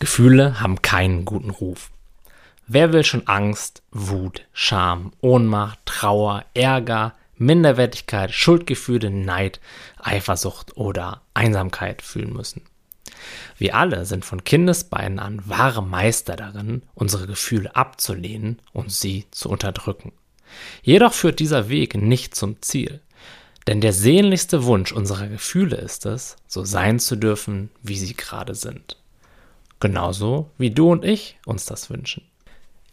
Gefühle haben keinen guten Ruf. Wer will schon Angst, Wut, Scham, Ohnmacht, Trauer, Ärger, Minderwertigkeit, Schuldgefühle, Neid, Eifersucht oder Einsamkeit fühlen müssen? Wir alle sind von Kindesbeinen an wahre Meister darin, unsere Gefühle abzulehnen und sie zu unterdrücken. Jedoch führt dieser Weg nicht zum Ziel. Denn der sehnlichste Wunsch unserer Gefühle ist es, so sein zu dürfen, wie sie gerade sind. Genauso wie du und ich uns das wünschen.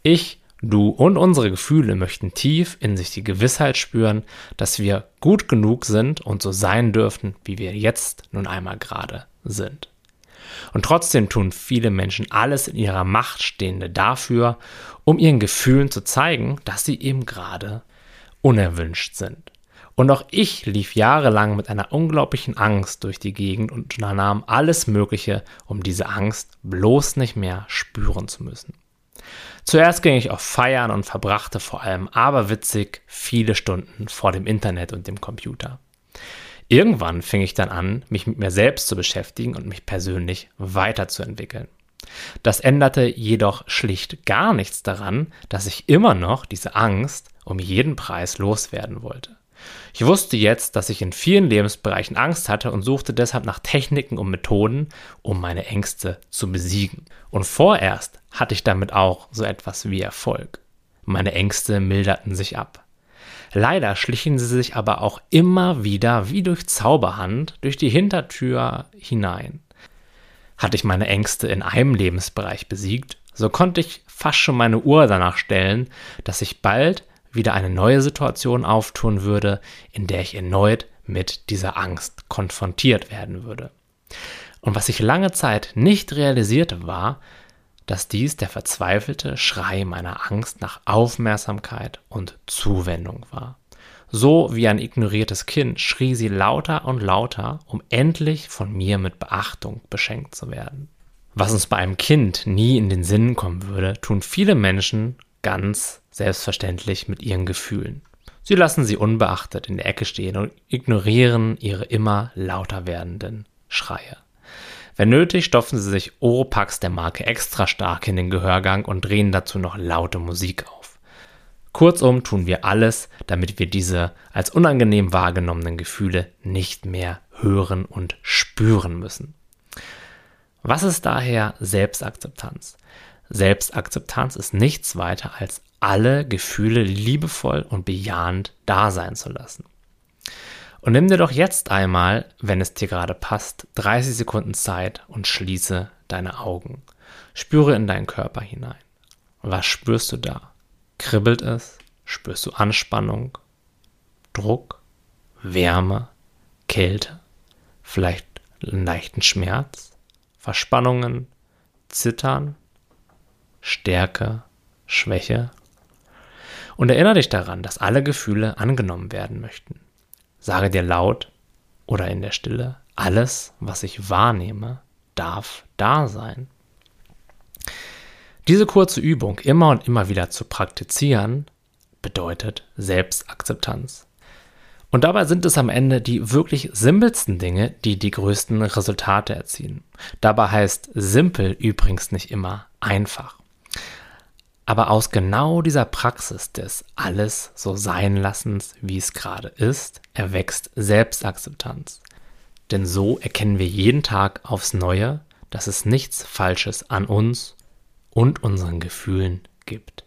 Ich, du und unsere Gefühle möchten tief in sich die Gewissheit spüren, dass wir gut genug sind und so sein dürfen, wie wir jetzt nun einmal gerade sind. Und trotzdem tun viele Menschen alles in ihrer Macht Stehende dafür, um ihren Gefühlen zu zeigen, dass sie eben gerade unerwünscht sind. Und auch ich lief jahrelang mit einer unglaublichen Angst durch die Gegend und unternahm alles Mögliche, um diese Angst bloß nicht mehr spüren zu müssen. Zuerst ging ich auf Feiern und verbrachte vor allem aberwitzig viele Stunden vor dem Internet und dem Computer. Irgendwann fing ich dann an, mich mit mir selbst zu beschäftigen und mich persönlich weiterzuentwickeln. Das änderte jedoch schlicht gar nichts daran, dass ich immer noch diese Angst um jeden Preis loswerden wollte. Ich wusste jetzt, dass ich in vielen Lebensbereichen Angst hatte und suchte deshalb nach Techniken und Methoden, um meine Ängste zu besiegen. Und vorerst hatte ich damit auch so etwas wie Erfolg. Meine Ängste milderten sich ab. Leider schlichen sie sich aber auch immer wieder wie durch Zauberhand durch die Hintertür hinein. Hatte ich meine Ängste in einem Lebensbereich besiegt, so konnte ich fast schon meine Uhr danach stellen, dass ich bald wieder eine neue Situation auftun würde, in der ich erneut mit dieser Angst konfrontiert werden würde. Und was ich lange Zeit nicht realisierte, war, dass dies der verzweifelte Schrei meiner Angst nach Aufmerksamkeit und Zuwendung war. So wie ein ignoriertes Kind schrie sie lauter und lauter, um endlich von mir mit Beachtung beschenkt zu werden. Was uns bei einem Kind nie in den Sinn kommen würde, tun viele Menschen ganz selbstverständlich mit ihren Gefühlen. Sie lassen sie unbeachtet in der Ecke stehen und ignorieren ihre immer lauter werdenden Schreie. Wenn nötig, stopfen sie sich Oropax der Marke extra stark in den Gehörgang und drehen dazu noch laute Musik auf. Kurzum tun wir alles, damit wir diese als unangenehm wahrgenommenen Gefühle nicht mehr hören und spüren müssen. Was ist daher Selbstakzeptanz? Selbstakzeptanz ist nichts weiter als alle Gefühle liebevoll und bejahend da sein zu lassen. Und nimm dir doch jetzt einmal, wenn es dir gerade passt, 30 Sekunden Zeit und schließe deine Augen. Spüre in deinen Körper hinein. Was spürst du da? Kribbelt es? Spürst du Anspannung, Druck, Wärme, Kälte, vielleicht einen leichten Schmerz, Verspannungen, Zittern, Stärke, Schwäche. Und erinnere dich daran, dass alle Gefühle angenommen werden möchten. Sage dir laut oder in der Stille, alles, was ich wahrnehme, darf da sein. Diese kurze Übung immer und immer wieder zu praktizieren, bedeutet Selbstakzeptanz. Und dabei sind es am Ende die wirklich simpelsten Dinge, die die größten Resultate erzielen. Dabei heißt simpel übrigens nicht immer einfach. Aber aus genau dieser Praxis des alles so sein lassens, wie es gerade ist, erwächst Selbstakzeptanz. Denn so erkennen wir jeden Tag aufs Neue, dass es nichts Falsches an uns und unseren Gefühlen gibt.